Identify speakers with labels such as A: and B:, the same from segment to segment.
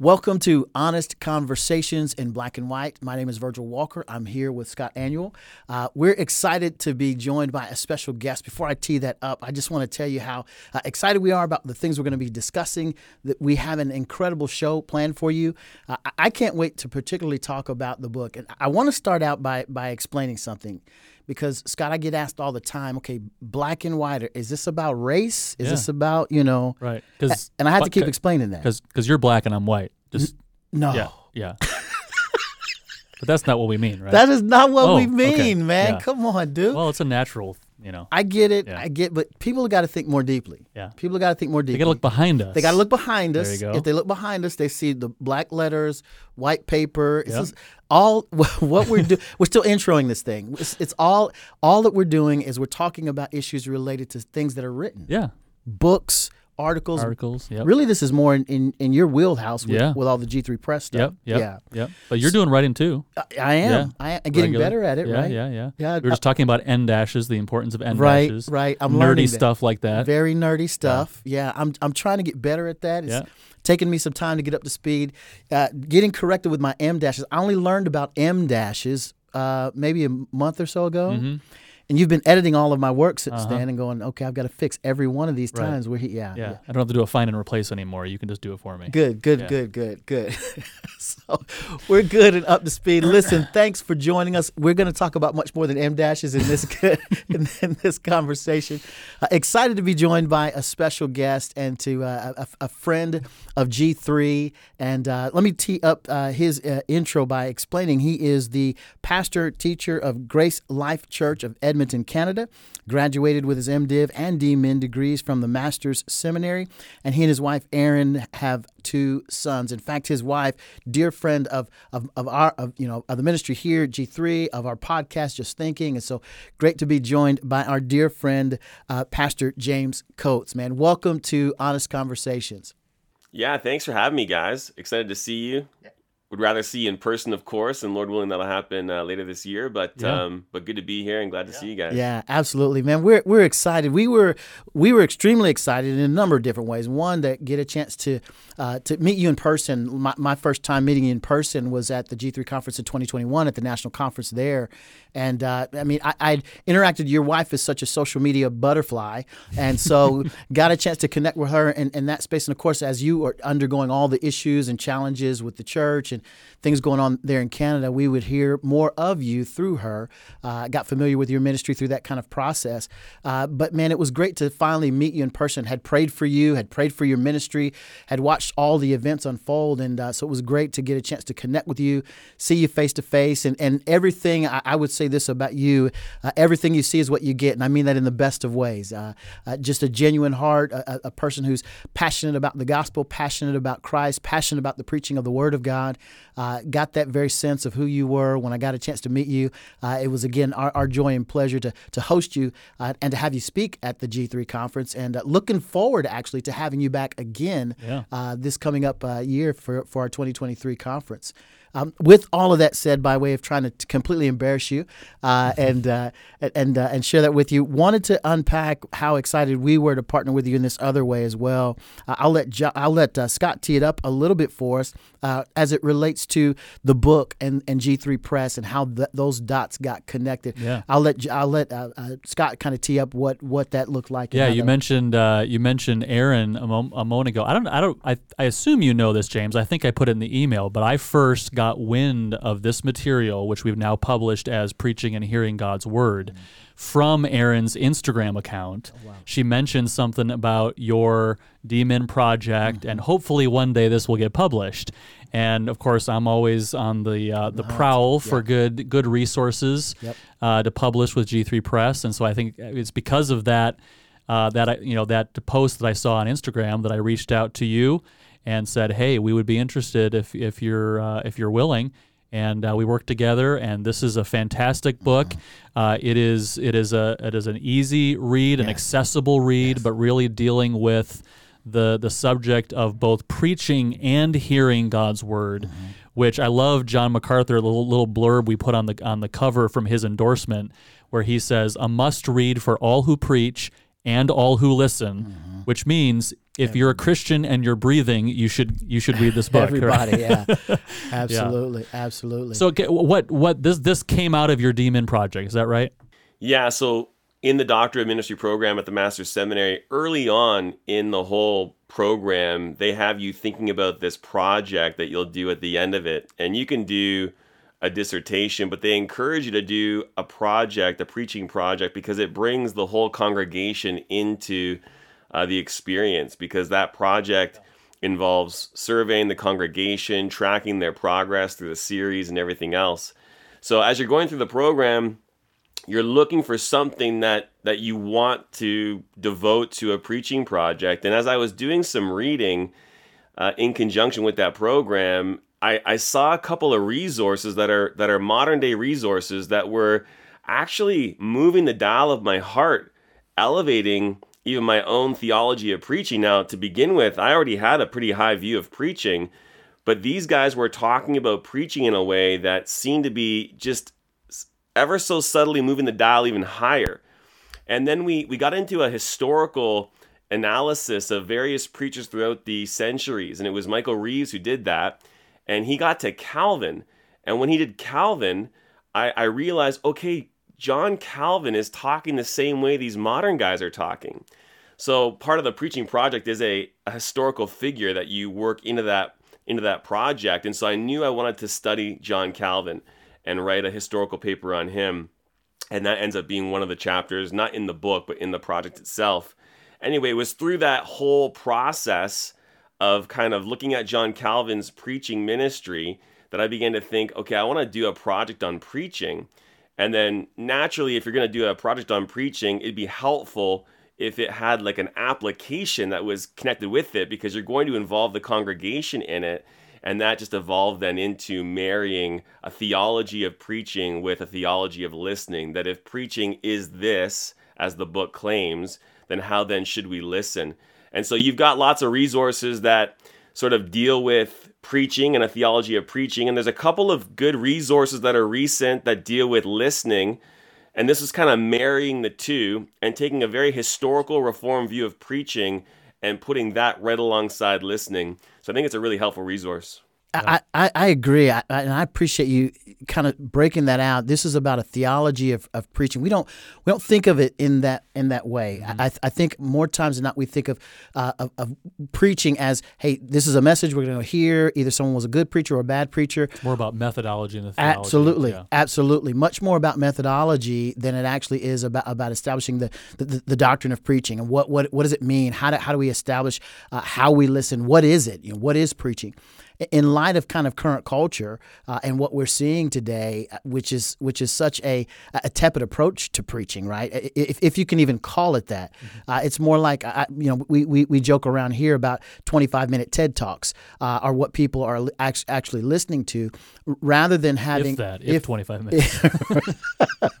A: Welcome to Honest Conversations in Black and White. My name is Virgil Walker. I'm here with Scott Aniol. Uh, we're excited to be joined by a special guest. Before I tee that up, I just want to tell you how uh, excited we are about the things we're going to be discussing. That we have an incredible show planned for you. Uh, I can't wait to particularly talk about the book, and I want to start out by by explaining something because Scott, I get asked all the time, okay, black and white, is this about race? Is
B: Yeah.
A: this about you know?
B: Right. Because
A: And I have to keep explaining that.
B: because you're black and I'm white. Just
A: No,
B: yeah, yeah. but that's not what we mean, right?
A: that is not what
B: Oh,
A: we
B: okay.
A: mean, man.
B: Yeah.
A: Come on, dude.
B: well, it's a natural, you know.
A: I get it.
B: Yeah.
A: I get, but people got to think more deeply.
B: Yeah.
A: People got to think more deeply.
B: They got to look behind us.
A: They got to look behind us.
B: There you go.
A: If they look behind us, they see the black letters, white paper. This
B: Yep.
A: is all what we're doing. we're still introing this thing. It's, it's all all that we're doing is we're talking about issues related to things that are written,
B: Yeah.
A: books, articles.
B: Articles. Yep.
A: Really, this is more in, in, in your wheelhouse with,
B: Yeah.
A: with all the G three press stuff.
B: Yep. Yep.
A: Yeah,
B: Yep. But you're doing writing too.
A: I, I am.
B: Yeah.
A: I am getting
B: Regular.
A: better at it.
B: Yeah.
A: right.
B: Yeah. Yeah.
A: Yeah,
B: We were just talking about en dashes, the importance of en
A: Right,
B: dashes.
A: right. I'm
B: nerdy stuff like that.
A: Very nerdy stuff. Yeah, I'm I'm trying to get better at that. It's
B: Yeah.
A: taking me some time to get up to speed. Uh, getting corrected with my em dashes. I only learned about em dashes uh, maybe a month or so ago.
B: Mm-hmm.
A: And you've been editing all of my work since
B: Uh-huh.
A: then and going, okay, I've got to fix every one of these
B: Right.
A: times where he, yeah,
B: yeah. I don't have to do a find and replace anymore. You can just do it for me.
A: Good, good,
B: Yeah.
A: good, good, good. so we're good and up to speed. Listen, thanks for joining us. We're going to talk about much more than em dashes in this in, in this conversation. Uh, excited to be joined by a special guest and to uh, a, a friend of G3. And uh, let me tee up uh, his uh, intro by explaining he is the pastor teacher of Grace Life Church of Edmonton, Canada. Graduated with his MDiv and DMin degrees from the Master's Seminary, and he and his wife Erin have two sons. In fact, his wife, dear friend of of, of our of you know of the ministry here G3 of our podcast, just thinking, and so great to be joined by our dear friend uh, Pastor James Coates. Man, welcome to Honest Conversations.
C: Yeah, thanks for having me, guys. Excited to see you. Would rather see in person, of course, and Lord willing, that'll happen uh, later this year. But
B: Yeah.
C: um, but good to be here and glad to see you guys.
A: Yeah, absolutely, man. We're we're excited. We were we were extremely excited in a number of different ways. One, to get a chance to uh, to meet you in person. My, my first time meeting you in person was at the G3 conference in 2021 at the national conference there. And uh, I mean, I, I'd interacted. Your wife is such a social media butterfly, and so got a chance to connect with her in, in that space. And of course, as you are undergoing all the issues and challenges with the church and things going on there in Canada, we would hear more of you through her. Uh, got familiar with your ministry through that kind of process. Uh, but man, it was great to finally meet you in person. Had prayed for you, had prayed for your ministry, had watched all the events unfold, and uh, so it was great to get a chance to connect with you, see you face to face, and and everything. I, I would say this about you: uh, everything you see is what you get, and I mean that in the best of ways. Uh, uh, just a genuine heart, a, a- a person who's passionate about the gospel, passionate about Christ, passionate about the preaching of the Word of God. Uh, got that very sense of who you were when I got a chance to meet you. Uh, it was again our, our joy and pleasure to to host you uh, and to have you speak at the G3 conference, and uh, looking forward actually to having you back again
B: Yeah.
A: uh, this coming up uh, year for for our 2023 conference. Um, with all of that said, by way of trying to t- completely embarrass you uh, and uh, and uh, and share that with you, wanted to unpack how excited we were to partner with you in this other way as well. Uh, I'll let jo- I'll let uh, Scott tee it up a little bit for us uh, as it relates to the book and, and G3 Press and how th- those dots got connected.
B: Yeah.
A: I'll let I'll let Scott kind of tee up what what that looked like.
B: Yeah, you
A: that-
B: mentioned uh, you mentioned Erin a, mo- a moment ago. I don't I don't I, I assume you know this, James. I think I put it in the email, but I first got wind of this material, which we've now published as preaching and hearing God's word, from Erin's Instagram account. She mentioned something about your DMin project, and hopefully one day this will get published. And of course, I'm always on the uh, the prowl for good good resources
A: Yep.
B: uh, to publish with G3 Press, and so I think it's because of that uh, that I, you know that post that I saw on Instagram that I reached out to you and said, "Hey, we would be interested if if you're uh, if you're willing." And uh, we worked together, and this is a fantastic book. Uh, it is it is a it is an easy read, an accessible read, but really dealing with the the subject of both preaching and hearing God's word, which I love. John MacArthur, the little, little blurb we put on the on the cover from his endorsement, where he says, "A must read for all who preach and all who listen, mm-hmm. which means if you're a Christian and you're breathing, you should you should read this book. right?
A: Everybody, yeah, absolutely, absolutely.
B: So okay, what what this this came out of your DMin project, is that right?
C: Yeah, so in the Doctor of Ministry program at the Master's Seminary, early on in the whole program, they have you thinking about this project that you'll do at the end of it. And you can do a dissertation, but they encourage you to do a project, a preaching project, because it brings the whole congregation into uh, the experience. Because that project involves surveying the congregation, tracking their progress through the series, and everything else. So as you're going through the program, you're looking for something that that you want to devote to a preaching project. And as I was doing some reading uh, in conjunction with that program, I, I saw a couple of resources that are that are modern day resources that were actually moving the dial of my heart, elevating even my own theology of preaching. Now, to begin with, I already had a pretty high view of preaching, but these guys were talking about preaching in a way that seemed to be just ever so subtly moving the dial even higher. And then we, we got into a historical analysis of various preachers throughout the centuries. And it was Michael Reeves who did that. And he got to Calvin. And when he did Calvin, I, I realized okay, John Calvin is talking the same way these modern guys are talking. So part of the preaching project is a, a historical figure that you work into that into that project. And so I knew I wanted to study John Calvin and write a historical paper on him. And that ends up being one of the chapters, not in the book, but in the project itself. Anyway, it was through that whole process of kind of looking at John Calvin's preaching ministry that I began to think, okay, I want to do a project on preaching. And then naturally, if you're going to do a project on preaching, it'd be helpful if it had like an application that was connected with it because you're going to involve the congregation in it and that just evolved then into marrying a theology of preaching with a theology of listening. That if preaching is this, as the book claims, then how then should we listen? And so you've got lots of resources that sort of deal with preaching and a theology of preaching. And there's a couple of good resources that are recent that deal with listening. And this is kind of marrying the two and taking a very historical reform view of preaching and putting that right alongside listening. So I think it's a really helpful resource.
A: I, I, I agree, I, I, and I appreciate you kind of breaking that out. This is about a theology of, of preaching. We don't we don't think of it in that in that way. Mm-hmm. I, I think more times than not we think of, uh, of, of preaching as, hey, this is a message we're going to hear. Either someone was a good preacher or a bad preacher.
B: It's more about methodology and the theology.
A: Absolutely, yeah. absolutely, much more about methodology than it actually is about about establishing the the, the doctrine of preaching and what what what does it mean? How do how do we establish uh, how we listen? What is it? You know, what is preaching? In light of kind of current culture uh, and what we're seeing today, uh, which is which is such a, a tepid approach to preaching, right? If, if you can even call it that, mm-hmm. uh, it's more like uh, you know we, we, we joke around here about 25 minute TED talks uh, are what people are actually listening to, rather than having
B: if that if, if 25 minutes,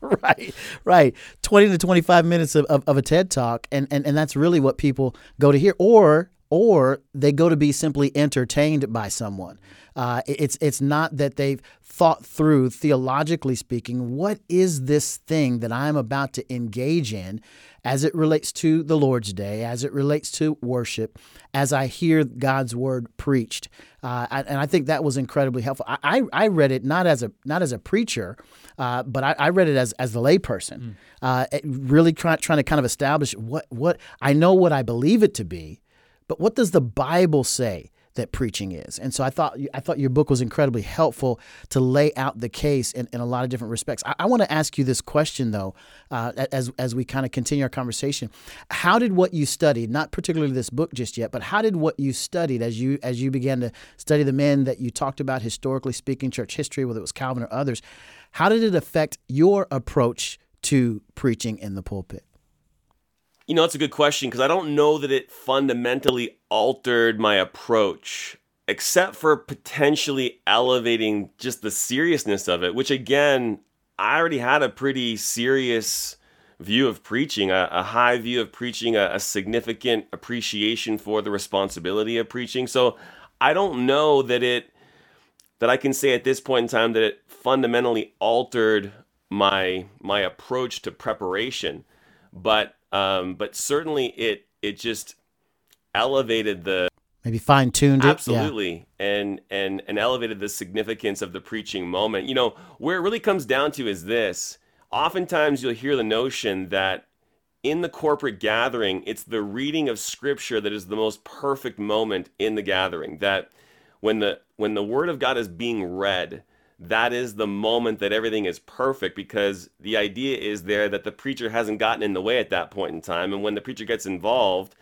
A: right, right, 20 to 25 minutes of, of, of a TED talk, and, and and that's really what people go to hear, or or they go to be simply entertained by someone. Uh, it's it's not that they've thought through theologically speaking what is this thing that I'm about to engage in as it relates to the Lord's Day, as it relates to worship, as I hear God's word preached, uh, and I think that was incredibly helpful. I, I read it not as a not as a preacher, uh, but I, I, read it as as the layperson, mm. really trying trying to kind of establish what what I know what I believe it to be but what does the Bible say that preaching is? And so I thought I thought your book was incredibly helpful to lay out the case in, in a lot of different respects. I, I want to ask you this question though, uh, as as we kind of continue our conversation. How did what you studied, not particularly this book just yet, but how did what you studied as you as you began to study the men that you talked about historically speaking, church history, whether it was Calvin or others, how did it affect your approach to preaching in the pulpit?
C: You know, it's a good question because I don't know that it fundamentally altered my approach, except for potentially elevating just the seriousness of it, which again, I already had a pretty serious view of preaching, a, a high view of preaching, a, a significant appreciation for the responsibility of preaching. So I don't know that it, that I can say at this point in time that it fundamentally altered my my approach to preparation but um, but certainly it it just elevated the
A: maybe fine tuned it.
C: absolutely and and and elevated the significance of the preaching moment. You know where it really comes down to is this. Oftentimes you'll hear the notion that in the corporate gathering, it's the reading of scripture that is the most perfect moment in the gathering. That when the when the word of God is being read, that is the moment that everything is perfect because the idea is there that the preacher hasn't gotten in the way at that point in time. And when the preacher gets involved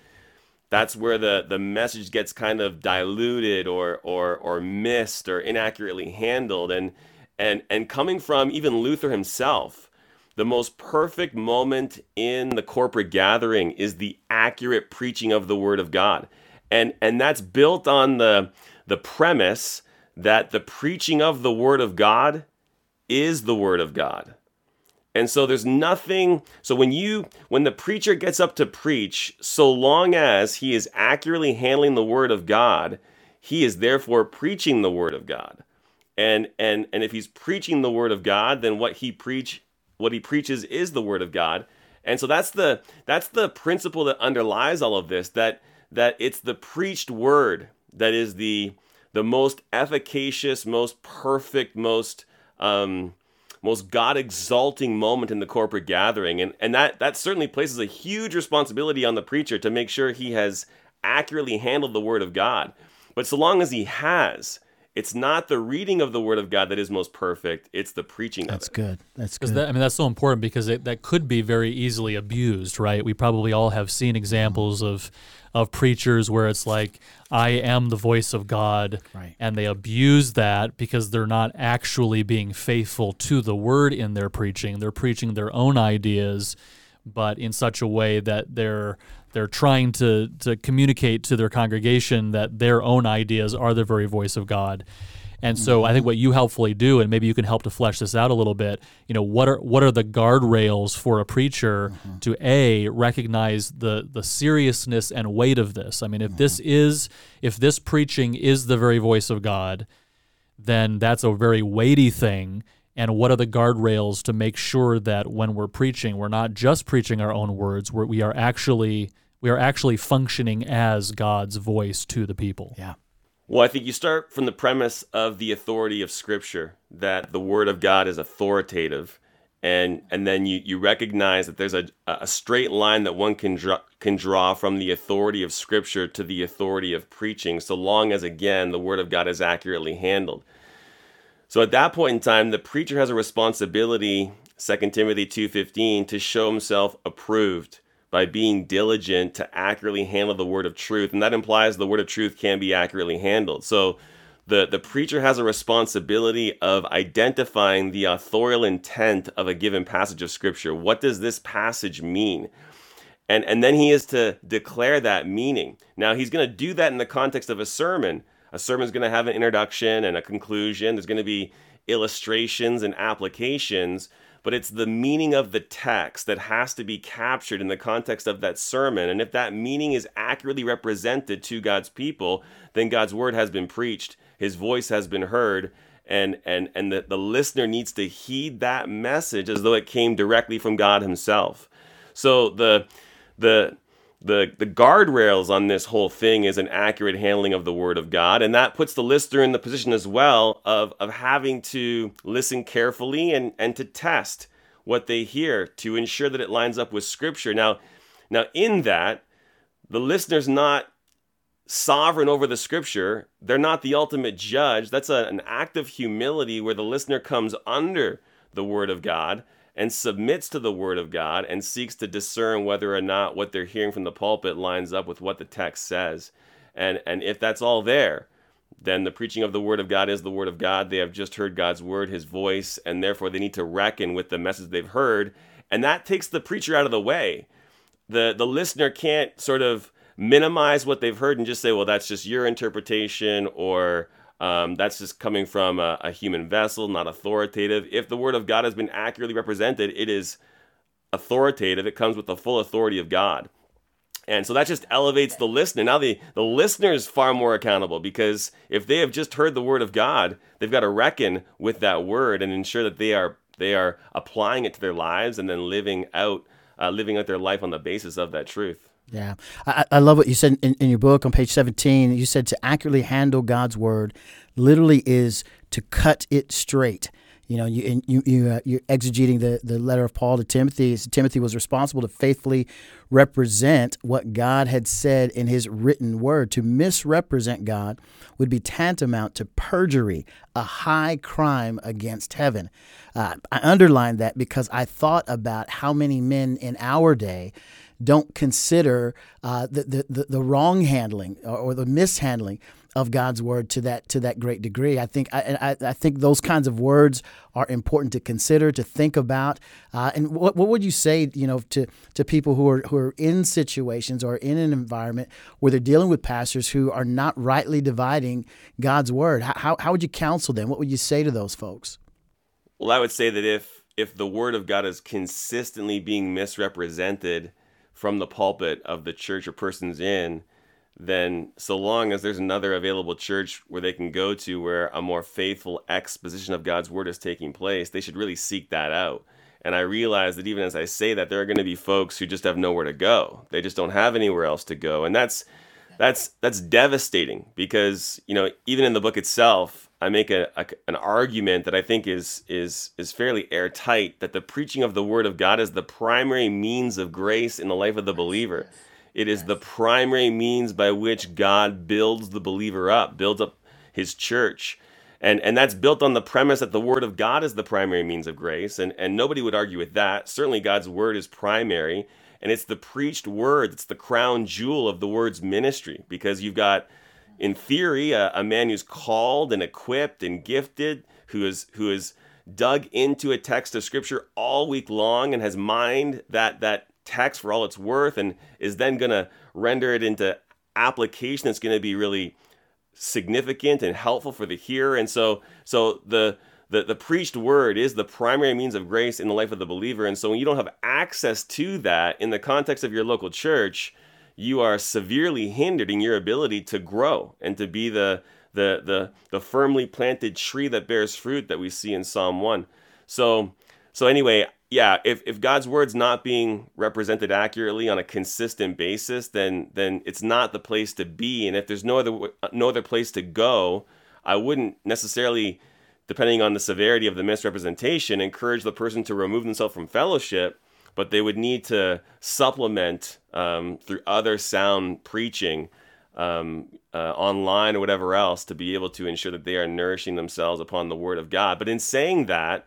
C: that's where the the message gets kind of diluted or or or missed or inaccurately handled. And and and coming from even Luther himself the most perfect moment in the corporate gathering is the accurate preaching of the word of God. And and that's built on the the premise that the preaching of the Word of God is the Word of God. And so there's nothing so when you when the preacher gets up to preach so long as he is accurately handling the word of God he is therefore preaching the word of God. And and and if he's preaching the word of God then what he preach what he preaches is the word of God. And so that's the that's the principle that underlies all of this that that it's the preached word that is the the most efficacious, most perfect, most um, most God exalting moment in the corporate gathering, and and that that certainly places a huge responsibility on the preacher to make sure he has accurately handled the Word of God. But so long as he has, it's not the reading of the Word of God that is most perfect; it's the preaching
A: That's
C: of it.
A: good. That's good.
B: That, I mean, that's so important because it, that could be very easily abused, right? We probably all have seen examples of of preachers where it's like, "I am the voice of God,"
A: Right.
B: and they abuse that because they're not actually being faithful to the word in their preaching. They're preaching their own ideas, but in such a way that they're they're trying to to communicate to their congregation that their own ideas are the very voice of God. And so I think what you helpfully do, and maybe you can help to flesh this out a little bit. You know, what are what are the guardrails for a preacher mm-hmm. to a recognize the the seriousness and weight of this? I mean, if this mm-hmm. is if this preaching is the very voice of God, then that's a very weighty thing. And what are the guardrails to make sure that when we're preaching, we're not just preaching our own words, we're, we are actually we are actually functioning as God's voice to the people.
A: yeah.
C: Well, I think you start from the premise of the authority of Scripture, that the Word of God is authoritative, and and then you, you recognize that there's a, a straight line that one can draw, can draw from the authority of Scripture to the authority of preaching, so long as again the Word of God is accurately handled. So at that point in time, the preacher has a responsibility, 2 Timothy 2:15, to show himself approved by being diligent to accurately handle the word of truth. And that implies the word of truth can be accurately handled. So the, the preacher has a responsibility of identifying the authorial intent of a given passage of scripture. What does this passage mean? And, and then he is to declare that meaning. Now, he's going to do that in the context of a sermon. A sermon is going to have an introduction and a conclusion. There's going to be illustrations and applications, but it's the meaning of the text that has to be captured in the context of that sermon. And if that meaning is accurately represented to God's people, then God's word has been preached, his voice has been heard, and and and the, the listener needs to heed that message as though it came directly from God himself. So the the the the guardrails on this whole thing is an accurate handling of the word of God, and that puts the listener in the position as well of of having to listen carefully and and to test what they hear to ensure that it lines up with Scripture. Now, now in that, the listener's not sovereign over the Scripture; they're not the ultimate judge. That's a, an act of humility where the listener comes under the word of God and submits to the word of God and seeks to discern whether or not what they're hearing from the pulpit lines up with what the text says. And and if that's all there, then the preaching of the word of God is the word of God. They have just heard God's word, his voice, and therefore they need to reckon with the message they've heard, and that takes the preacher out of the way. The the listener can't sort of minimize what they've heard and just say, well, that's just your interpretation or um, that's just coming from a, a human vessel, not authoritative. If the word of God has been accurately represented, it is authoritative. It comes with the full authority of God. And so that just elevates the listener. Now the, the listener is far more accountable because if they have just heard the word of God, they've got to reckon with that word and ensure that they are they are applying it to their lives and then living out uh, living out their life on the basis of that truth.
A: Yeah. I, I love what you said in, in your book on page 17. You said to accurately handle God's word literally is to cut it straight. You know, you you you uh, you're exegeting the, the letter of Paul to Timothy. Timothy was responsible to faithfully represent what God had said in His written word. To misrepresent God would be tantamount to perjury, a high crime against heaven. Uh, I underlined that because I thought about how many men in our day don't consider uh, the, the, the wrong handling or, or the mishandling of God's word to that to that great degree. I think I, I, I think those kinds of words are important to consider, to think about. Uh, and what, what would you say, you know, to to people who are who are in situations or in an environment where they're dealing with pastors who are not rightly dividing God's word? How how would you counsel them? What would you say to those folks?
C: Well, I would say that if if the word of God is consistently being misrepresented from the pulpit of the church or persons in, then so long as there's another available church where they can go to where a more faithful exposition of God's word is taking place, they should really seek that out. And I realize that even as I say that, there are going to be folks who just have nowhere to go. They just don't have anywhere else to go, and that's that's that's devastating because you know even in the book itself, I make a, a an argument that I think is is is fairly airtight that the preaching of the word of God is the primary means of grace in the life of the believer. It is the primary means by which God builds the believer up, builds up his church. And, and that's built on the premise that the word of God is the primary means of grace. And, and nobody would argue with that. Certainly, God's word is primary. And it's the preached word that's the crown jewel of the word's ministry because you've got, in theory, a, a man who's called and equipped and gifted, who is, who is dug into a text of scripture all week long and has mined that, that text for all it's worth and is then going to render it into application that's going to be really significant and helpful for the hearer. And so so the the, the preached word is the primary means of grace in the life of the believer. And so when you don't have access to that in the context of your local church you are severely hindered in your ability to grow and to be the the the, the firmly planted tree that bears fruit that we see in psalm 1 so so anyway yeah, if, if God's word's not being represented accurately on a consistent basis, then then it's not the place to be. And if there's no other no other place to go, I wouldn't necessarily, depending on the severity of the misrepresentation, encourage the person to remove themselves from fellowship. But they would need to supplement um, through other sound preaching um, uh, online or whatever else to be able to ensure that they are nourishing themselves upon the Word of God. But in saying that,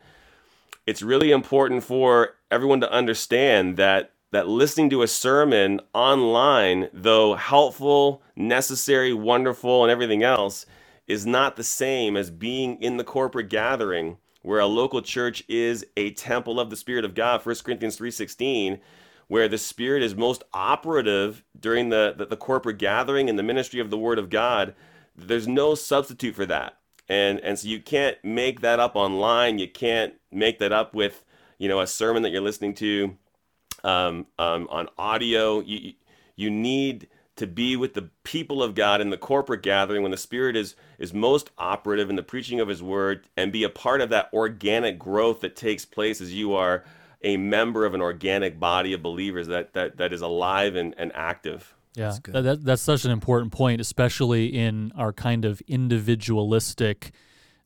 C: it's really important for everyone to understand that that listening to a sermon online, though helpful, necessary, wonderful, and everything else, is not the same as being in the corporate gathering where a local church is a temple of the Spirit of God, 1 Corinthians 3.16, where the Spirit is most operative during the, the, the corporate gathering and the ministry of the Word of God. There's no substitute for that and and so you can't make that up online. You can't make that up with you know a sermon that you're listening to um, um, on audio. You you need to be with the people of God in the corporate gathering when the Spirit is is most operative in the preaching of His Word, and be a part of that organic growth that takes place as you are a member of an organic body of believers that that, that is alive and, and active.
B: Yeah, that's, that, that, that's such an important point, especially in our kind of individualistic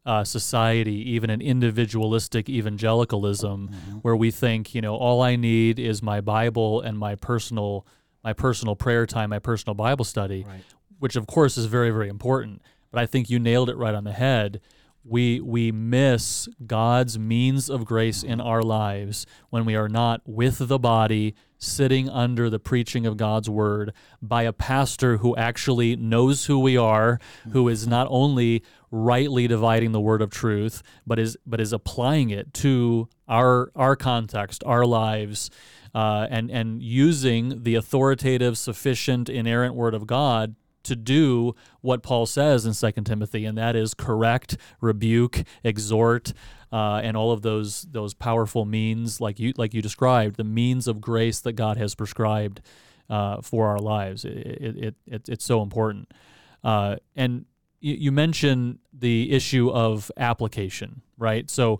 B: uh, society, even an individualistic evangelicalism, mm-hmm. where we think, you know, all I need is my Bible and my personal my personal prayer time, my personal Bible study, right. which of course is very very important. But I think you nailed it right on the head we we miss God's means of grace in our lives when we are not with the body sitting under the preaching of God's word by a pastor who actually knows who we are hmm. who is not only rightly dividing the word of truth but is but is applying it to our our context our lives uh, and and using the authoritative sufficient inerrant word of God to do what Paul says in Second Timothy, and that is correct, rebuke, exhort, uh, and all of those those powerful means, like you like you described, the means of grace that God has prescribed uh, for our lives. It, it, it, it's so important. Uh, and you, you mentioned the issue of application, right? So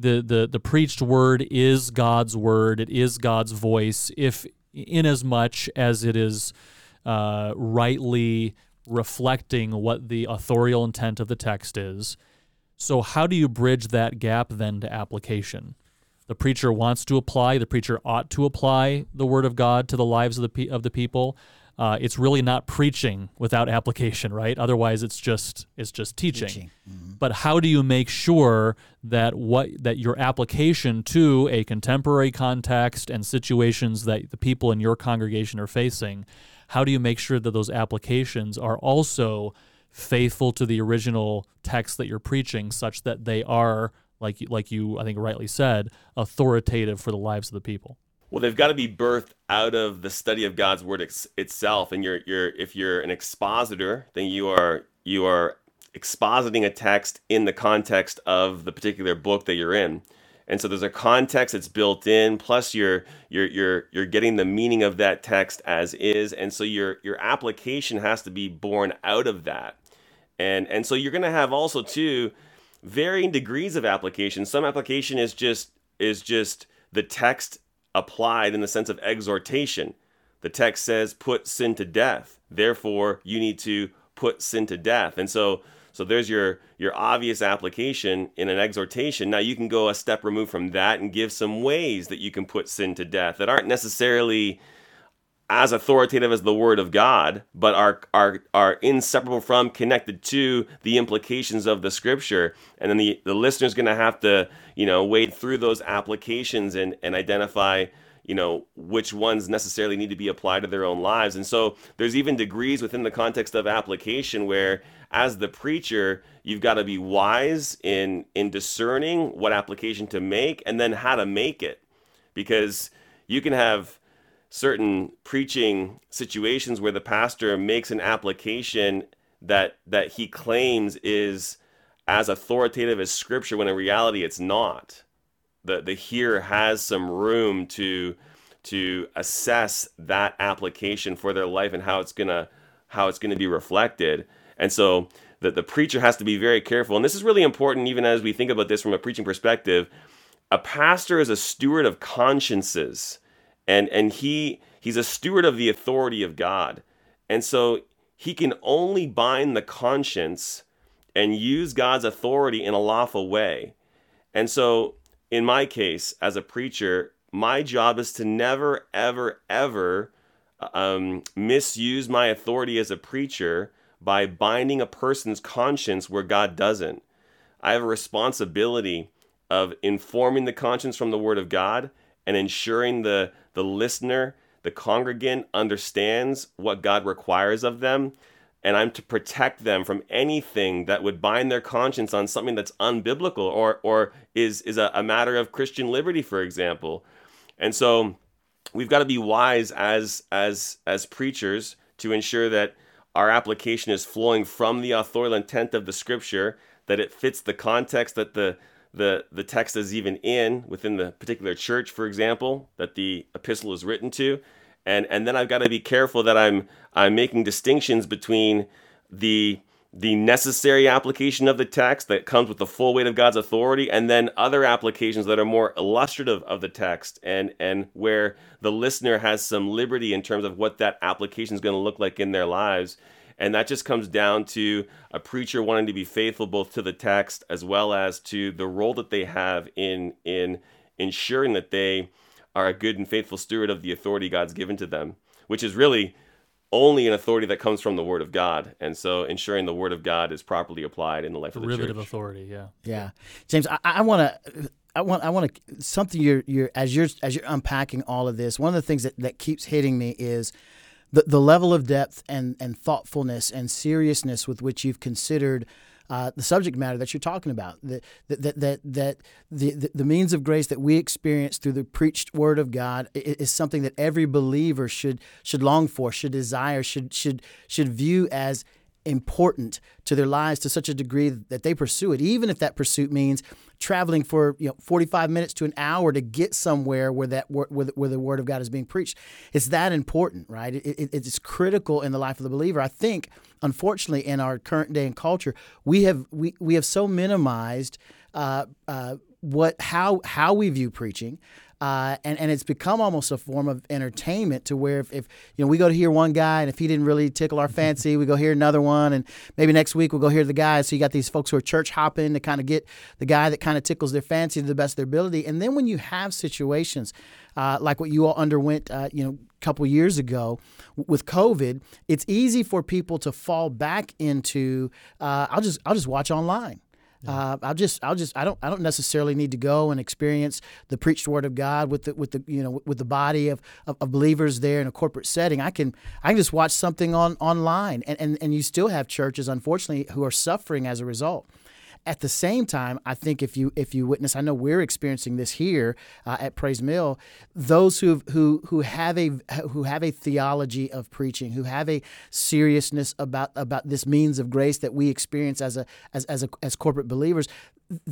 B: the, the the preached word is God's word. It is God's voice. If in as much as it is uh, rightly reflecting what the authorial intent of the text is. So, how do you bridge that gap then to application? The preacher wants to apply, the preacher ought to apply the word of God to the lives of the, pe- of the people. Uh, it's really not preaching without application, right? Otherwise, it's just it's just teaching. teaching. Mm-hmm. But how do you make sure that what that your application to a contemporary context and situations that the people in your congregation are facing how do you make sure that those applications are also faithful to the original text that you're preaching such that they are like like you I think rightly said authoritative for the lives of the people?
C: Well they've got to be birthed out of the study of God's word ex- itself and you're you're if you're an expositor then you are you are expositing a text in the context of the particular book that you're in. And so there's a context that's built in plus you're you're you're you're getting the meaning of that text as is. And so your your application has to be born out of that. And and so you're going to have also too varying degrees of application. Some application is just is just the text applied in the sense of exhortation. The text says put sin to death. Therefore you need to put sin to death. And so so there's your your obvious application in an exhortation. Now you can go a step removed from that and give some ways that you can put sin to death that aren't necessarily as authoritative as the word of God, but are are are inseparable from, connected to the implications of the scripture. And then the, the listener's gonna have to, you know, wade through those applications and, and identify you know which ones necessarily need to be applied to their own lives. And so there's even degrees within the context of application where as the preacher you've got to be wise in in discerning what application to make and then how to make it. Because you can have certain preaching situations where the pastor makes an application that that he claims is as authoritative as scripture when in reality it's not the the hearer has some room to to assess that application for their life and how it's gonna how it's gonna be reflected. And so the, the preacher has to be very careful. And this is really important even as we think about this from a preaching perspective. A pastor is a steward of consciences. And and he he's a steward of the authority of God. And so he can only bind the conscience and use God's authority in a lawful way. And so in my case, as a preacher, my job is to never, ever, ever um, misuse my authority as a preacher by binding a person's conscience where God doesn't. I have a responsibility of informing the conscience from the Word of God and ensuring the, the listener, the congregant, understands what God requires of them and I'm to protect them from anything that would bind their conscience on something that's unbiblical or or is is a, a matter of Christian liberty, for example. And so we've got to be wise as as as preachers to ensure that our application is flowing from the authorial intent of the scripture, that it fits the context that the the the text is even in within the particular church, for example, that the epistle is written to, and and then I've got to be careful that I'm I'm making distinctions between the the necessary application of the text that comes with the full weight of God's authority, and then other applications that are more illustrative of the text, and and where the listener has some liberty in terms of what that application is going to look like in their lives, and that just comes down to a preacher wanting to be faithful both to the text as well as to the role that they have in in ensuring that they are a good and faithful steward of the authority God's given to them, which is really only an authority that comes from the Word of God. And so ensuring the Word of God is properly applied in the life of the
B: Derivative
C: church.
B: authority, yeah.
A: Yeah. James, I, I want to. I want, I want to, something you're, you're, as you're, as you're unpacking all of this, one of the things that, that keeps hitting me is the, the level of depth and, and thoughtfulness and seriousness with which you've considered uh, the subject matter that you're talking about. That that that that, the, the, means of grace that we experience through the preached word of God is, is something that every believer should should long for, should desire, should should should view as important to their lives to such a degree that they pursue it, even if that pursuit means traveling for you know 45 minutes to an hour to get somewhere where that where, where the word of God is being preached. It's that important, right? It, it, it's critical in the life of the believer. I think, unfortunately, in our current day and culture, we have we, we have so minimized uh, uh, what how how we view preaching. Uh, and and it's become almost a form of entertainment to where if, if, you know we go to hear one guy and if he didn't really tickle our fancy, we go hear another one, and maybe next week we'll go hear the guy. So you got these folks who are church hopping to kind of get the guy that kind of tickles their fancy to the best of their ability. And then when you have situations uh, like what you all underwent, uh, you know, a couple years ago with COVID, it's easy for people to fall back into uh, I'll just I'll just watch online. Uh, I'll just, I'll just, I don't, I don't necessarily need to go and experience the preached word of God with the, with the, you know, with the body of, of, of, believers there in a corporate setting. I can, I can just watch something on online, and, and, and you still have churches, unfortunately, who are suffering as a result. At the same time, I think if you if you witness, I know we're experiencing this here uh, at Pray's Mill. Those who who who have a who have a theology of preaching, who have a seriousness about about this means of grace that we experience as a as as a, as corporate believers,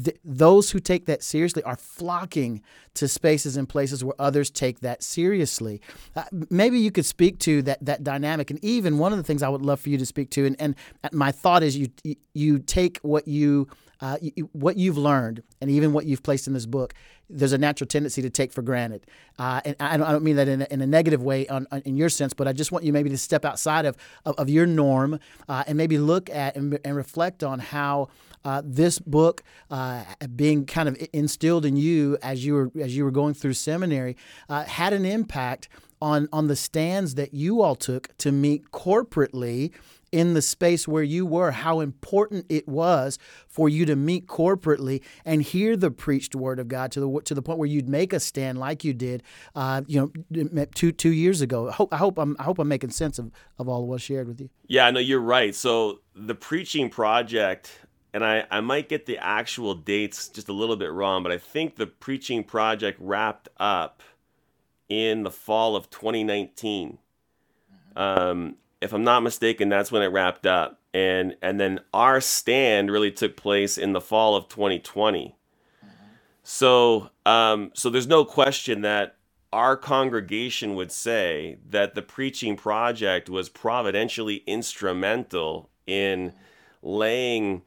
A: th- those who take that seriously are flocking to spaces and places where others take that seriously. Uh, maybe you could speak to that that dynamic, and even one of the things I would love for you to speak to, and, and my thought is you you take what you uh, what you've learned and even what you've placed in this book, there's a natural tendency to take for granted. Uh, and I don't, I don't, mean that in a, in a negative way on, on, in your sense, but I just want you maybe to step outside of, of, of your norm uh, and maybe look at and, and reflect on how uh, this book uh, being kind of instilled in you as you were as you were going through seminary uh, had an impact on on the stands that you all took to meet corporately in the space where you were, how important it was for you to meet corporately and hear the preached word of God to the to the point where you'd make a stand like you did, uh, you know, two two years ago. I hope I hope I'm I hope I'm making sense of, of all what's shared with you.
C: Yeah, no, you're right. So the preaching project, and I I might get the actual dates just a little bit wrong, but I think the preaching project wrapped up in the fall of 2019. Mm-hmm. Um, if I'm not mistaken, that's when it wrapped up. And and then our stand really took place in the fall of 2020. Mm-hmm. So um, so there's no question that our congregation would say that the preaching project was providentially instrumental in laying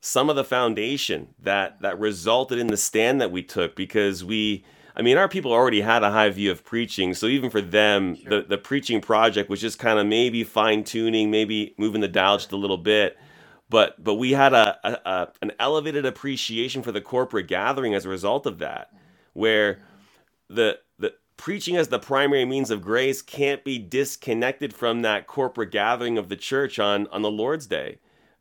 C: some of the foundation that that resulted in the stand that we took because we I mean, our people already had a high view of preaching, so even for them, sure. the the preaching project was just kind of maybe fine tuning, maybe moving the dial just a little bit. But but we had a, a, a, an elevated appreciation for the corporate gathering as a result of that, where the the preaching as the primary means of grace can't be disconnected from that corporate gathering of the church on on the Lord's Day,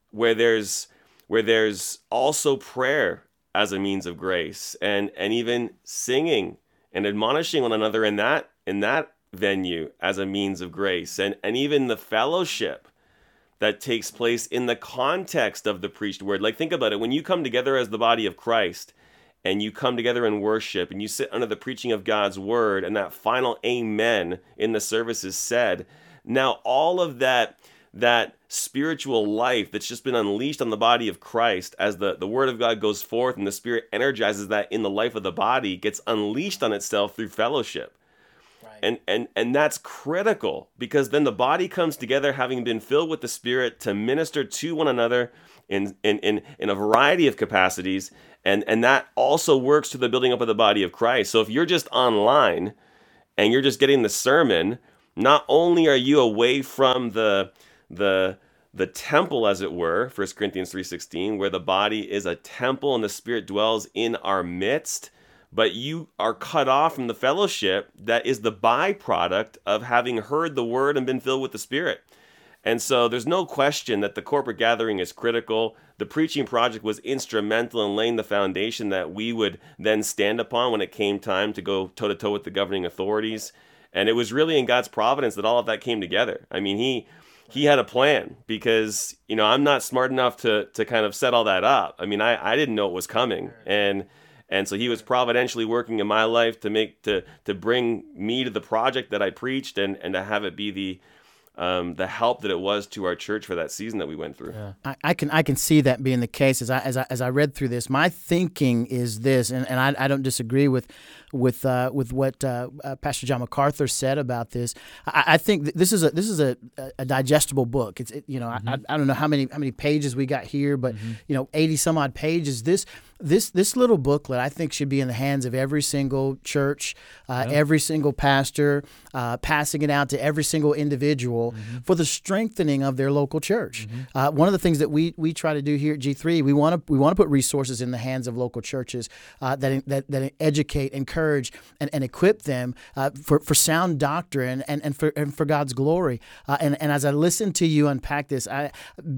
C: where there's where there's also prayer as a means of grace and and even singing and admonishing one another in that in that venue as a means of grace. And and even the fellowship that takes place in the context of the preached word. Like think about it. When you come together as the body of Christ and you come together in worship and you sit under the preaching of God's word and that final amen in the service is said now all of that that spiritual life that's just been unleashed on the body of Christ as the, the word of God goes forth and the spirit energizes that in the life of the body gets unleashed on itself through fellowship. Right. And, and and that's critical because then the body comes together having been filled with the spirit to minister to one another in in, in, in a variety of capacities and and that also works to the building up of the body of Christ. So if you're just online and you're just getting the sermon, not only are you away from the the the temple as it were 1 corinthians 3.16 where the body is a temple and the spirit dwells in our midst but you are cut off from the fellowship that is the byproduct of having heard the word and been filled with the spirit and so there's no question that the corporate gathering is critical. The preaching project was instrumental in laying the foundation that we would then stand upon when it came time to go toe to toe with the governing authorities. And it was really in God's providence that all of that came together. I mean, He he had a plan because you know I'm not smart enough to to kind of set all that up. I mean, I I didn't know it was coming, and and so he was providentially working in my life to make to to bring me to the project that I preached and and to have it be the um, the help that it was to our church for that season that we went through.
A: Yeah. I, I, can I can see that being the case as I as I, as I read through this. My thinking is this, and, and I, I don't disagree with with uh, with what uh, uh, Pastor John MacArthur said about this. I, I think this is a this is a, a digestible book. It's it, you know mm-hmm. I, I don't know how many how many pages we got here, but mm-hmm. you know eighty some odd pages. This this this little booklet I think should be in the hands of every single church, uh,
B: Yeah.
A: every single pastor, uh, passing it out to every single individual
B: Mm-hmm.
A: for the strengthening of their local church. Uh, one of the things that we we try to do here at G3, we want to we want to put resources in the hands of local churches uh, that, that that educate, encourage, and, and equip them uh, for for sound doctrine and and for and for God's glory. Uh, and and as I listen to you unpack this, I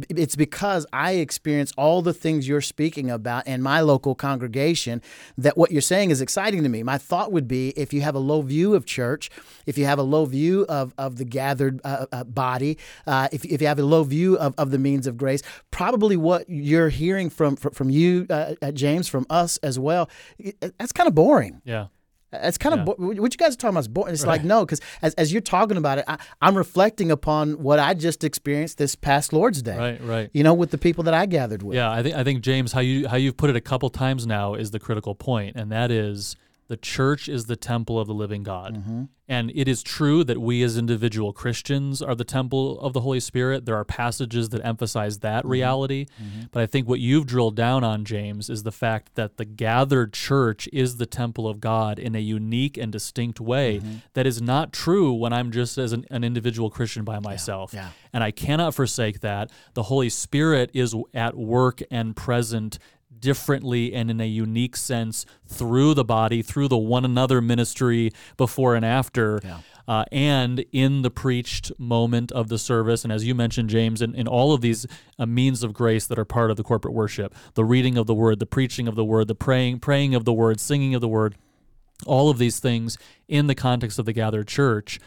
A: it's because I experience all the things you're speaking about in my local congregation that what you're saying is exciting to me. My thought would be if you have a low view of church, if you have a low view of, of the gathered uh, uh, body, uh, if, if you have a low view of, of the means of grace, probably what you're hearing from from, from you, uh, James, from us as well, that's kind of boring.
B: Yeah.
A: It's kind
B: Yeah.
A: of bo- what you guys are talking about is boring. It's like no, because as, as you're talking about it, I, I'm reflecting upon what I just experienced this past Lord's Day.
B: Right. Right.
A: You know, with the people that I gathered with.
B: Yeah, I think I think James, how you how you've put it a couple times now is the critical point, and that is the church is the temple of the living God.
A: Mm-hmm.
B: And it is true that we as individual Christians are the temple of the Holy Spirit. There are passages that emphasize that
A: Mm-hmm.
B: reality. But I think what you've drilled down on, James, is the fact that the gathered church is the temple of God in a unique and distinct way
A: Mm-hmm.
B: that is not true when I'm just as an, an individual Christian by myself.
A: yeah.
B: And I cannot forsake that. The Holy Spirit is at work and present differently and in a unique sense through the body, through the one another ministry before and after. Uh, and in the preached moment of the service, and as you mentioned, James, in, in all of these uh, means of grace that are part of the corporate worship, the reading of the word, the preaching of the word, the praying, praying of the word, singing of the word, all of these things in the context of the gathered church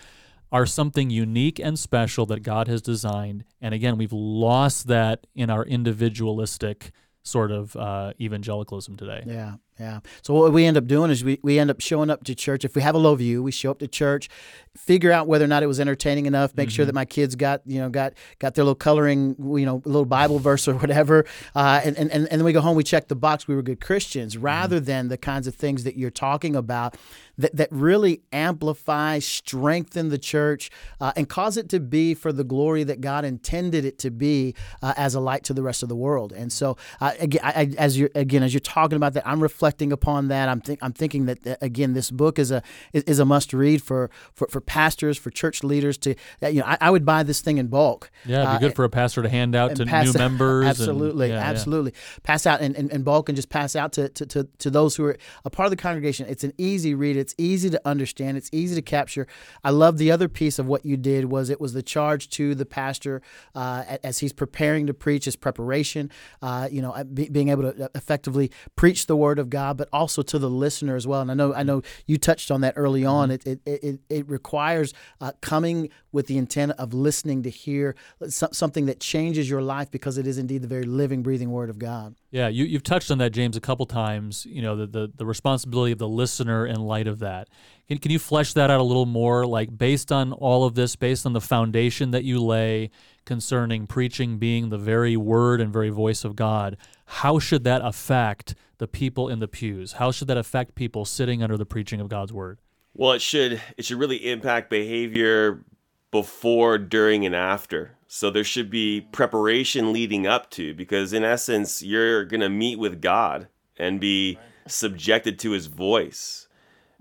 B: are something unique and special that God has designed. And again, we've lost that in our individualistic sort of uh, evangelicalism today.
A: Yeah, yeah. So what we end up doing is we, we end up showing up to church. If we have a low view, we show up to church, figure out whether or not it was entertaining enough, make sure that my kids got you know got got their little coloring, you know, little Bible verse or whatever, uh, and, and and then we go home. We check the box. We were good Christians, rather than the kinds of things that you're talking about that that really amplify, strengthen the church, uh, and cause it to be for the glory that God intended it to be uh, as a light to the rest of the world. And so, uh, again, I, as you again as you're talking about that, I'm reflecting upon that. I'm think I'm thinking that uh, again, this book is a is, is a must read for, for for pastors, for church leaders. To uh, you know, I, I would buy this thing in bulk.
B: Yeah, it'd be
A: Uh,
B: good for a pastor to hand out to new members.
A: Absolutely,
B: yeah, yeah.
A: absolutely. Pass out in, in, in bulk and just pass out to, to, to, to those who are a part of the congregation. It's an easy read. It's easy to understand. It's easy to capture. I love the other piece of what you did was it was the charge to the pastor uh, as he's preparing to preach, his preparation. Uh, you know, be, being able to effectively preach the word of God, but also to the listener as well. And I know I know you touched on that early on.
B: Mm-hmm.
A: It it, it, it requires uh, coming with the intent of listening to hear something that changes your life because it is indeed the very living, breathing Word of God.
B: Yeah, you, you've touched on that, James, a couple times. You know, the, the, the responsibility of the listener in light of that. Can, can you flesh that out a little more? Like, based on all of this, based on the foundation that you lay concerning preaching being the very word and very voice of God, how should that affect the people in the pews? How should that affect people sitting under the preaching of God's word?
C: Well, it should it should really impact behavior before, during, and after. So there should be preparation leading up to, because in essence, you're gonna meet with God and be subjected to His voice.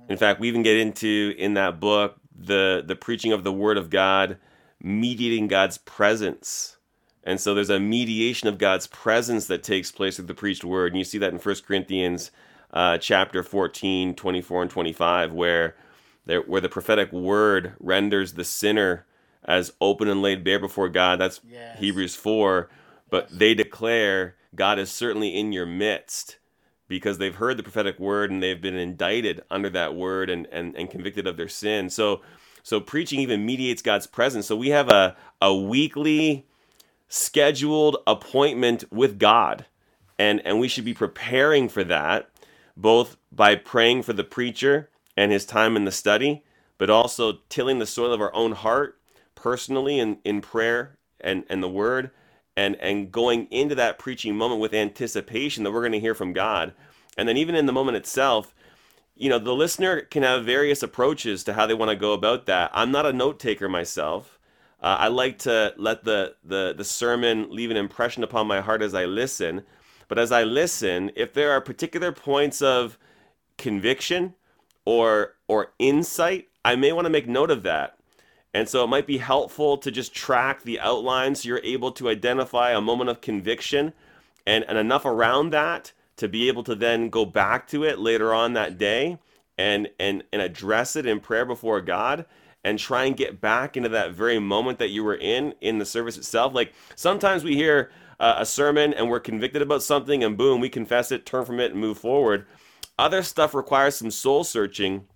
C: In fact, we even get into in that book the the preaching of the Word of God, mediating God's presence. And so there's a mediation of God's presence that takes place with the preached word. And you see that in 1 Corinthians uh, chapter 14, 24, and 25, where there, where the prophetic word renders the sinner as open and laid bare before God. That's
A: Yes.
C: Hebrews 4. But they declare God is certainly in your midst because they've heard the prophetic word and they've been indicted under that word and, and, and convicted of their sin. So so preaching even mediates God's presence. So we have a, a weekly scheduled appointment with God. And and we should be preparing for that both by praying for the preacher and his time in the study, but also tilling the soil of our own heart personally in, in prayer and, and the word and and going into that preaching moment with anticipation that we're going to hear from God. And then even in the moment itself, you know, the listener can have various approaches to how they want to go about that. I'm not a note taker myself. Uh, I like to let the, the the sermon leave an impression upon my heart as I listen. But as I listen, if there are particular points of conviction or or insight, I may want to make note of that. And so it might be helpful to just track the outline so you're able to identify a moment of conviction and, and enough around that to be able to then go back to it later on that day and and and address it in prayer before God and try and get back into that very moment that you were in in the service itself. Like sometimes we hear uh, a sermon and we're convicted about something and boom, we confess it, turn from it and move forward. Other stuff requires some soul searching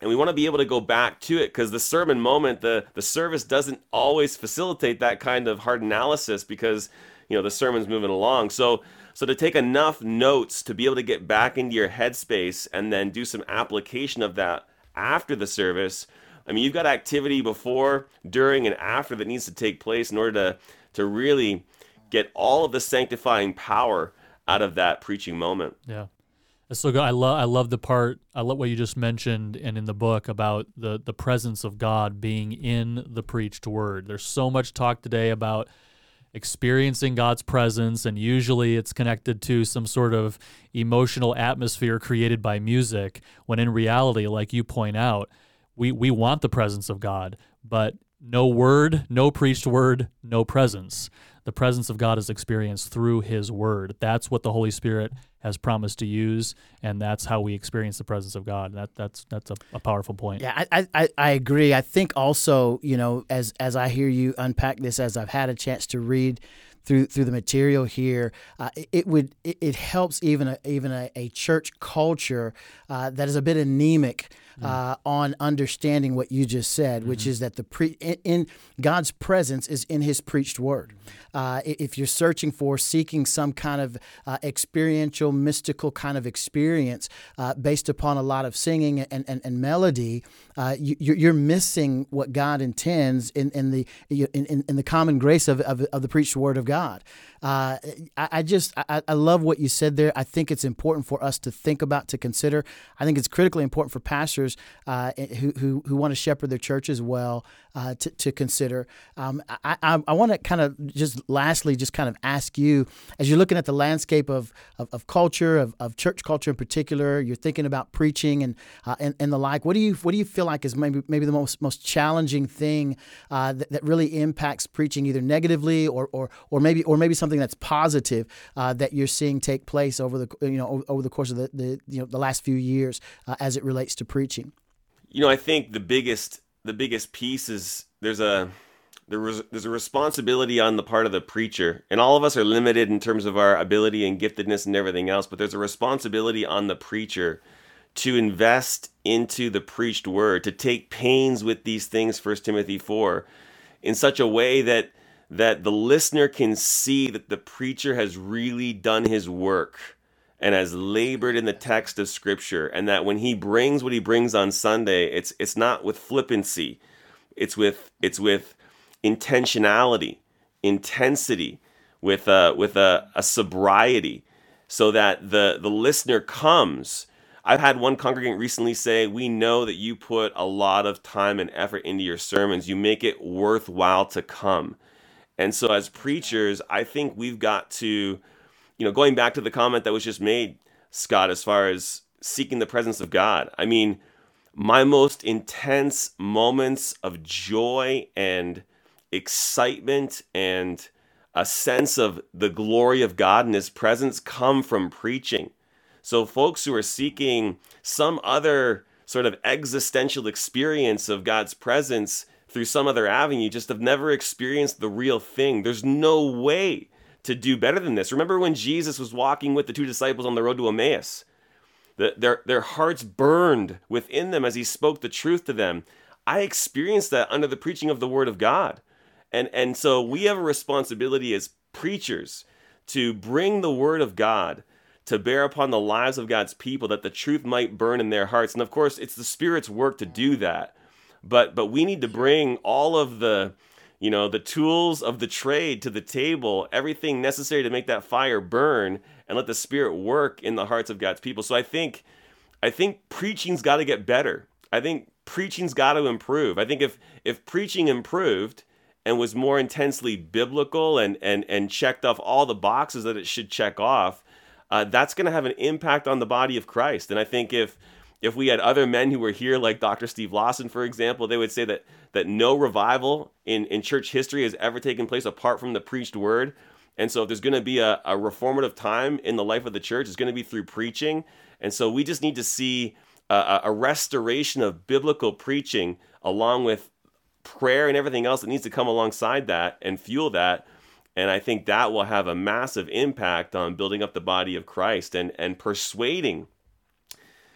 C: and we want to be able to go back to it because the sermon moment the the service doesn't always facilitate that kind of hard analysis because you know the sermon's moving along. So so to take enough notes to be able to get back into your headspace and then do some application of that after the service i mean you've got activity before during and after that needs to take place in order to to really get all of the sanctifying power out of that preaching moment.
B: Yeah so good. I love I love the part I love what you just mentioned and in the book about the the presence of God being in the preached word. There's so much talk today about experiencing God's presence and usually it's connected to some sort of emotional atmosphere created by music when in reality like you point out we we want the presence of God, but no word, no preached word, no presence the presence of God is experienced through His Word. That's what the Holy Spirit has promised to use, and that's how we experience the presence of God. That that's that's a, a powerful point.
A: Yeah, I, I I agree. I think also, you know, as as I hear you unpack this, as I've had a chance to read through through the material here, uh, it, would it, it, helps even a, even a, a church culture uh, that is a bit anemic. Uh, on understanding what you just said, mm-hmm. which is that the pre in, in, God's presence is in His preached word. Uh, if you're searching for seeking some kind of uh, experiential, mystical kind of experience uh, based upon a lot of singing and, and, and melody, you, are missing what God intends in, in the in, in, in the common grace of, of, of the preached word of God. Uh, I, I, just I, I, love what you said there. I think it's important for us to think about to consider. I think it's critically important for pastors uh, who, who, who want to shepherd their churches well uh, to, to consider. Um, I, I, I want to kind of just lastly just kind of ask you as you're looking at the landscape of, of, of culture of, of church culture in particular. You're thinking about preaching and, uh, and and the like. What do you what do you feel like is maybe maybe the most most challenging thing uh, that, that really impacts preaching either negatively or or or maybe or maybe something something that's positive uh, that you're seeing take place over the you know over the course of the, the you know the last few years uh, as it relates to preaching?
C: You know, I think the biggest the biggest piece is there's a there was there's a responsibility on the part of the preacher, and all of us are limited in terms of our ability and giftedness and everything else. But there's a responsibility on the preacher to invest into the preached word, to take pains with these things. First Timothy four, in such a way that that the listener can see that the preacher has really done his work and has labored in the text of scripture and that when he brings what he brings on Sunday it's it's not with flippancy it's with it's with intentionality intensity with a with a, a sobriety so that the the listener comes I've had one congregant recently say, We know that you put a lot of time and effort into your sermons. You make it worthwhile to come. And so, as preachers, I think we've got to, you know, going back to the comment that was just made, Scott, as far as seeking the presence of God. I mean, my most intense moments of joy and excitement and a sense of the glory of God and His presence come from preaching. So, folks who are seeking some other sort of existential experience of God's presence, through some other avenue just have never experienced the real thing. There's no way to do better than this. Remember when Jesus was walking with the two disciples on the road to Emmaus? The, their, their hearts burned within them as he spoke the truth to them. I experienced that under the preaching of the word of God. And, and so we have a responsibility as preachers to bring the word of God to bear upon the lives of God's people that the truth might burn in their hearts. And of course, it's the Spirit's work to do that but but we need to bring all of the you know the tools of the trade to the table everything necessary to make that fire burn and let the spirit work in the hearts of god's people. So i think i think preaching's got to get better. I think preaching's got to improve. I think if if preaching improved and was more intensely biblical and and and checked off all the boxes that it should check off uh, that's going to have an impact on the body of Christ. And I think if if we had other men who were here, like Dr. Steve Lawson, for example, they would say that that no revival in, in church history has ever taken place apart from the preached word. And so if there's going to be a, a reformative time in the life of the church, it's going to be through preaching. And so we just need to see a, a restoration of biblical preaching along with prayer and everything else that needs to come alongside that and fuel that. And I think that will have a massive impact on building up the body of Christ and, and persuading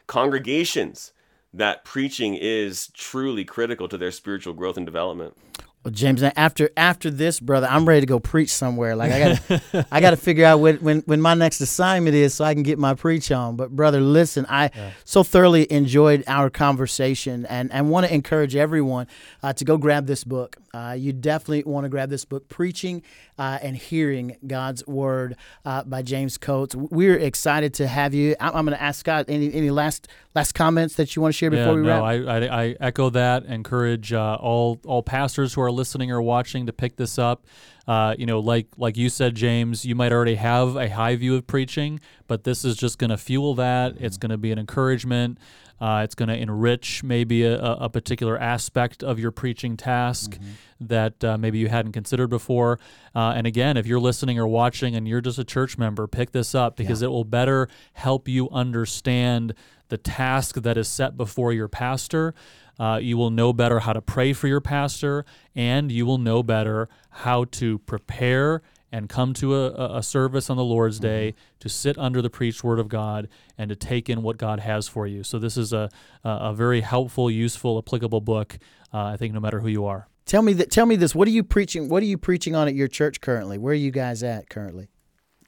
C: congregations that preaching is truly critical to their spiritual growth and development.
A: Well, James, after after this, brother, I'm ready to go preach somewhere. Like I got I got to figure out when, when when my next assignment is, so I can get my preach on. But brother, listen, I yeah. so thoroughly enjoyed our conversation, and and want to encourage everyone uh, to go grab this book. Uh, you definitely want to grab this book, Preaching uh, and Hearing God's Word uh, by James Coates. We're excited to have you. I'm, I'm going to ask Scott any any last last comments that you want to share before
B: yeah,
A: we
B: no,
A: wrap.
B: I, I, I echo that. Encourage uh, all all pastors who are listening or watching to pick this up. Uh, you know, like like you said, James, you might already have a high view of preaching, but this is just going to fuel that. It's going to be an encouragement. Uh, it's going to enrich maybe a, a, particular aspect of your preaching task mm-hmm. that uh, maybe you hadn't considered before. Uh, and again, if you're listening or watching and you're just a church member, pick this up because yeah. it will better help you understand the task that is set before your pastor. Uh, you will know better how to pray for your pastor, and you will know better how to prepare and come to a, a service on the Lord's mm-hmm. Day to sit under the preached word of God and to take in what God has for you. So this is a, a very helpful, useful, applicable book. Uh, I think no matter who you are.
A: Tell me that. Tell me this. What are you preaching? What are you preaching on at your church currently? Where are you guys at currently?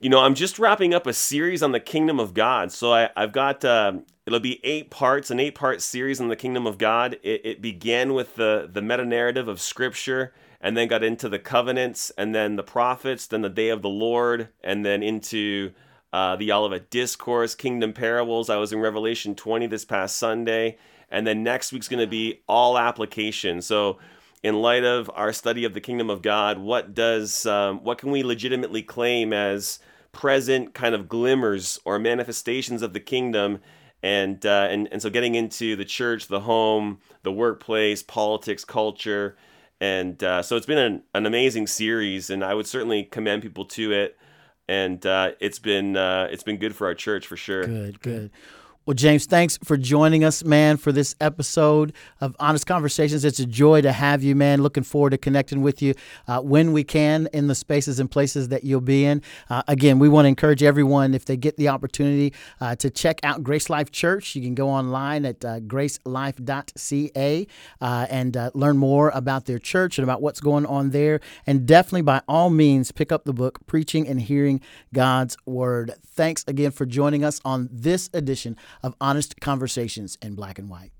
C: You know, I'm just wrapping up a series on the kingdom of God. So I, have got uh, it'll be eight parts, an eight part series on the kingdom of God. It, it began with the the meta narrative of Scripture, and then got into the covenants, and then the prophets, then the day of the Lord, and then into uh, the Olivet Discourse, Kingdom Parables. I was in Revelation 20 this past Sunday, and then next week's going to be all application. So in light of our study of the kingdom of God, what does um, what can we legitimately claim as present kind of glimmers or manifestations of the kingdom? And uh, and and so getting into the church, the home, the workplace, politics, culture, and uh, so it's been an, an amazing series, and I would certainly commend people to it. And uh, it's been uh, it's been good for our church for sure.
A: Good, good. Well, James, thanks for joining us, man, for this episode of Honest Conversations. It's a joy to have you, man. Looking forward to connecting with you uh, when we can in the spaces and places that you'll be in. Uh, again, we want to encourage everyone, if they get the opportunity, uh, to check out Grace Life Church. You can go online at uh, gracelife.ca uh, and uh, learn more about their church and about what's going on there. And definitely, by all means, pick up the book, Preaching and Hearing God's Word. Thanks again for joining us on this edition of honest conversations in black and white.